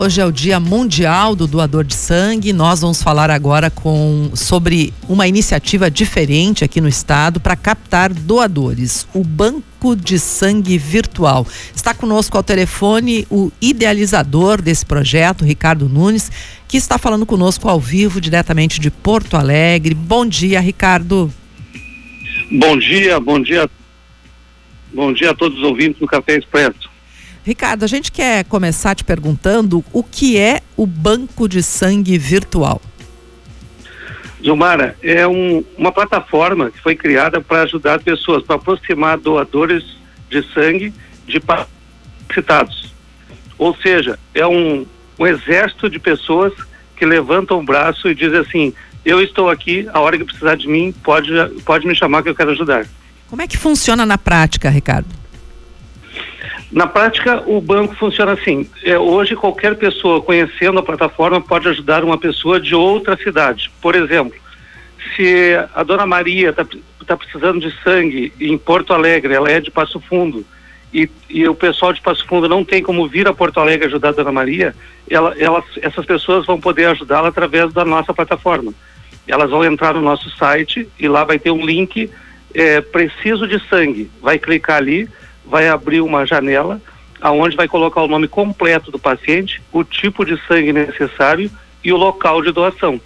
Hoje é o Dia Mundial do Doador de Sangue. Nós vamos falar agora com, sobre uma iniciativa diferente aqui no estado para captar doadores, o Banco de Sangue Virtual. Está conosco ao telefone o idealizador desse projeto, Ricardo Nunes, que está falando conosco ao vivo, diretamente de Porto Alegre. Bom dia, Ricardo. Bom dia, bom dia. Bom dia a todos os ouvintes do Café Expresso. Ricardo, a gente quer começar te perguntando o que é o banco de sangue virtual. Zumara, é um, uma plataforma que foi criada para ajudar as pessoas, para aproximar doadores de sangue de citados. Ou seja, é um, um exército de pessoas que levantam o braço e dizem assim: eu estou aqui, a hora que precisar de mim, pode, pode me chamar que eu quero ajudar. Como é que funciona na prática, Ricardo? Na prática, o banco funciona assim. É, hoje, qualquer pessoa conhecendo a plataforma pode ajudar uma pessoa de outra cidade. Por exemplo, se a dona Maria está tá precisando de sangue em Porto Alegre, ela é de Passo Fundo, e, e, o pessoal de Passo Fundo não tem como vir a Porto Alegre ajudar a dona Maria, ela, essas pessoas vão poder ajudá-la através da nossa plataforma. Elas vão entrar no nosso site e lá vai ter um link é, preciso de sangue. Vai clicar ali vai abrir uma janela aonde vai colocar o nome completo do paciente, o tipo de sangue necessário e o local de doação.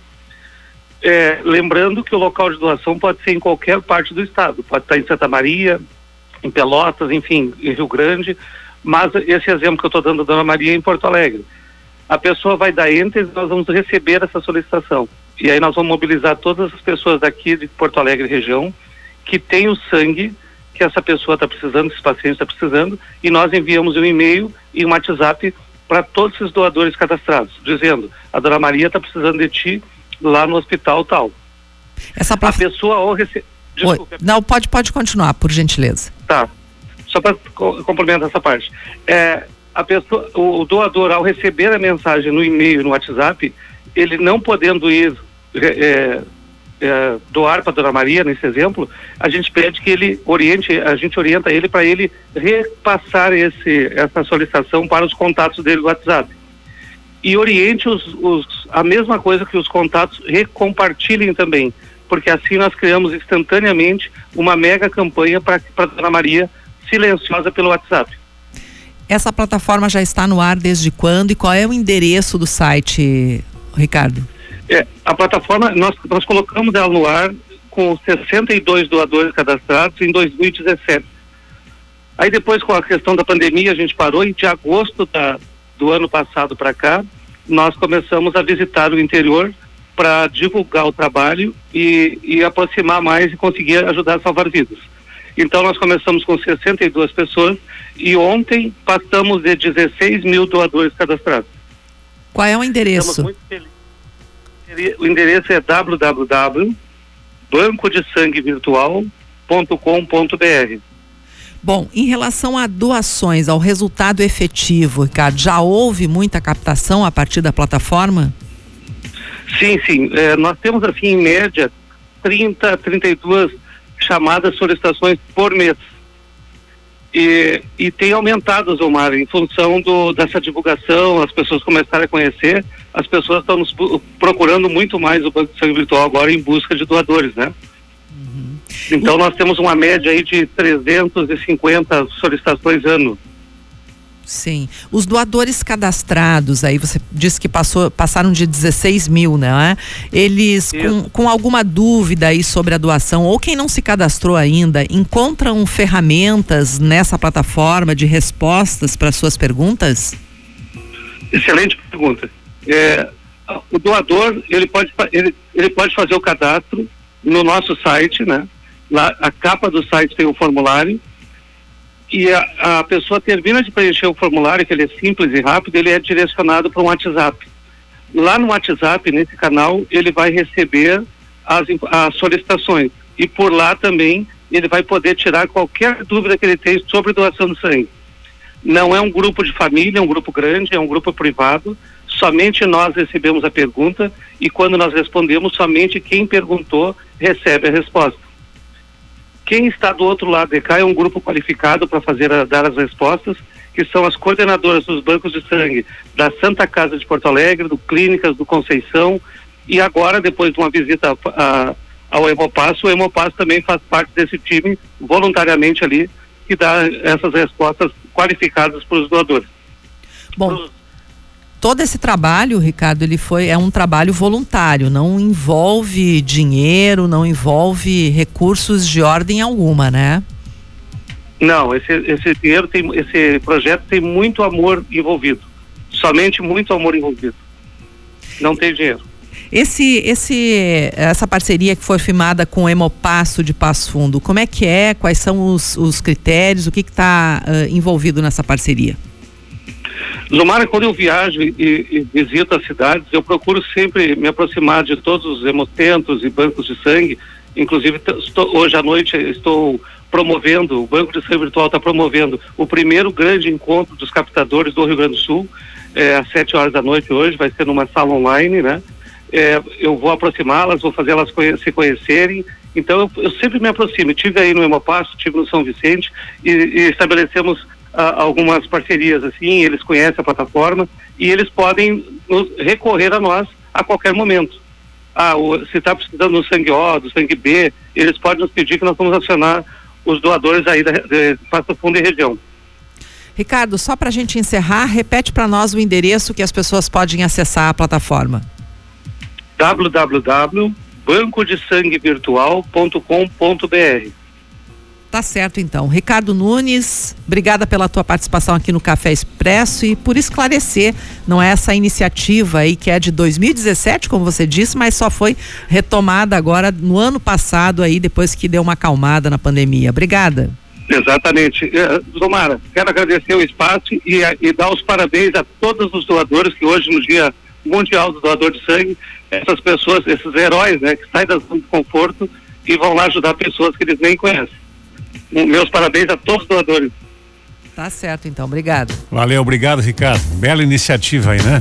É, lembrando que o local de doação pode ser em qualquer parte do estado, pode estar em Santa Maria, em Pelotas, enfim, em Rio Grande, mas esse exemplo que eu estou dando da Dona Maria é em Porto Alegre. A pessoa vai dar enter e nós vamos receber essa solicitação. E aí nós vamos mobilizar todas as pessoas daqui de Porto Alegre região que têm o sangue que essa pessoa está precisando, esse paciente está precisando, e nós enviamos um e-mail e um WhatsApp para todos esses doadores cadastrados, dizendo: a dona Maria está precisando de ti lá no hospital tal. Essa. A pessoa ao receber. Não, pode, pode continuar, por gentileza. Tá. Só para complementar essa parte. É, a pessoa, o, o doador, ao receber a mensagem no e-mail e no WhatsApp, ele não podendo ir é, é, doar para Dona Maria, nesse exemplo, a gente pede que ele oriente, a gente orienta ele para ele repassar esse, essa solicitação para os contatos dele do WhatsApp. E oriente os, os, a mesma coisa que os contatos recompartilhem também, porque assim nós criamos instantaneamente uma mega campanha para Dona Maria silenciosa pelo WhatsApp. Essa plataforma já está no ar desde quando e qual é o endereço do site, Ricardo? É, a plataforma, nós, nós colocamos ela no ar com 62 doadores cadastrados em 2017. Aí depois, com a questão da pandemia, a gente parou e de agosto da, do ano passado para cá, nós começamos a visitar o interior para divulgar o trabalho e, e aproximar mais e conseguir ajudar a salvar vidas. Então nós começamos com 62 pessoas e ontem passamos de 16 mil doadores cadastrados. Qual é o endereço? Estamos muito felizes o endereço é www.bancodesanguevirtual.com.br. Bom, em relação a doações, ao resultado efetivo, Ricardo, já houve muita captação a partir da plataforma? Sim, sim. É, nós temos, assim, em média, 30, 32 chamadas solicitações por mês. E, e tem aumentado, Zomar, em função do, dessa divulgação, as pessoas começaram a conhecer, as pessoas estão nos procurando muito mais o Banco de Sangue Virtual agora em busca de doadores, né? Uhum. Então nós temos uma média aí de 350 solicitações ano. Sim. Os doadores cadastrados, aí você disse que passou, passaram de 16 mil, né? Eles, com, com, alguma dúvida aí sobre a doação, ou quem não se cadastrou ainda, encontram ferramentas nessa plataforma de respostas para suas perguntas? Excelente pergunta. É, o doador, ele pode, ele, ele pode fazer o cadastro no nosso site, né? Lá, a capa do site tem o formulário, e a, a, pessoa termina de preencher o formulário, que ele é simples e rápido, ele é direcionado para um WhatsApp. Lá no WhatsApp, nesse canal, ele vai receber as, as solicitações. E por lá também ele vai poder tirar qualquer dúvida que ele tem sobre doação de sangue. Não é um grupo de família, é um grupo grande, é um grupo privado. Somente nós recebemos a pergunta e quando nós respondemos, somente quem perguntou recebe a resposta. Quem está do outro lado de cá é um grupo qualificado para fazer a, dar as respostas que são as coordenadoras dos bancos de sangue da Santa Casa de Porto Alegre, do Clínicas do Conceição, e agora, depois de uma visita a, ao Hemopass, o Hemopass também faz parte desse time, voluntariamente ali, que dá essas respostas qualificadas para os doadores. Bom, todo esse trabalho, Ricardo, ele foi é um trabalho voluntário, não envolve dinheiro, não envolve recursos de ordem alguma, né? Não, esse, esse dinheiro tem, esse projeto tem muito amor envolvido, somente muito amor envolvido. Não tem dinheiro. Esse, esse, essa parceria que foi firmada com o Hemopasso de Passo Fundo, como é que é? Quais são os, os critérios? O que está uh, envolvido nessa parceria? Zomara, quando eu viajo e, e, visito as cidades, eu procuro sempre me aproximar de todos os hemotentos e bancos de sangue. Inclusive, estou, hoje à noite estou promovendo, o Banco de Sangue Virtual está promovendo o primeiro grande encontro dos captadores do Rio Grande do Sul, é, às sete horas da noite hoje, vai ser numa sala online, né? É, eu vou aproximá-las, vou fazer elas conhe se conhecerem. Então, eu, eu, sempre me aproximo. Estive aí no Hemopasso, estive no São Vicente e, e estabelecemos algumas parcerias assim, eles conhecem a plataforma e eles podem nos, recorrer a nós a qualquer momento. Ah, o, se está precisando do sangue O, do sangue B, eles podem nos pedir que nós vamos acionar os doadores aí da de Passo Fundo e região. Ricardo, só para a gente encerrar, repete para nós o endereço que as pessoas podem acessar a plataforma. www.bancodesanguevirtual.com.br Tá certo então. Ricardo Nunes, obrigada pela tua participação aqui no Café Expresso e por esclarecer, não é essa iniciativa aí que é de 2017, como você disse, mas só foi retomada agora no ano passado aí, depois que deu uma acalmada na pandemia. Obrigada. Exatamente. Zomara, quero agradecer o espaço e, e dar os parabéns a todos os doadores que hoje, no Dia Mundial do Doador de Sangue, essas pessoas, esses heróis, né, que saem da zona de conforto e vão lá ajudar pessoas que eles nem conhecem meus parabéns a todos os doadores. Tá certo, então. Obrigado. Valeu, obrigado, Ricardo. Bela iniciativa aí, né?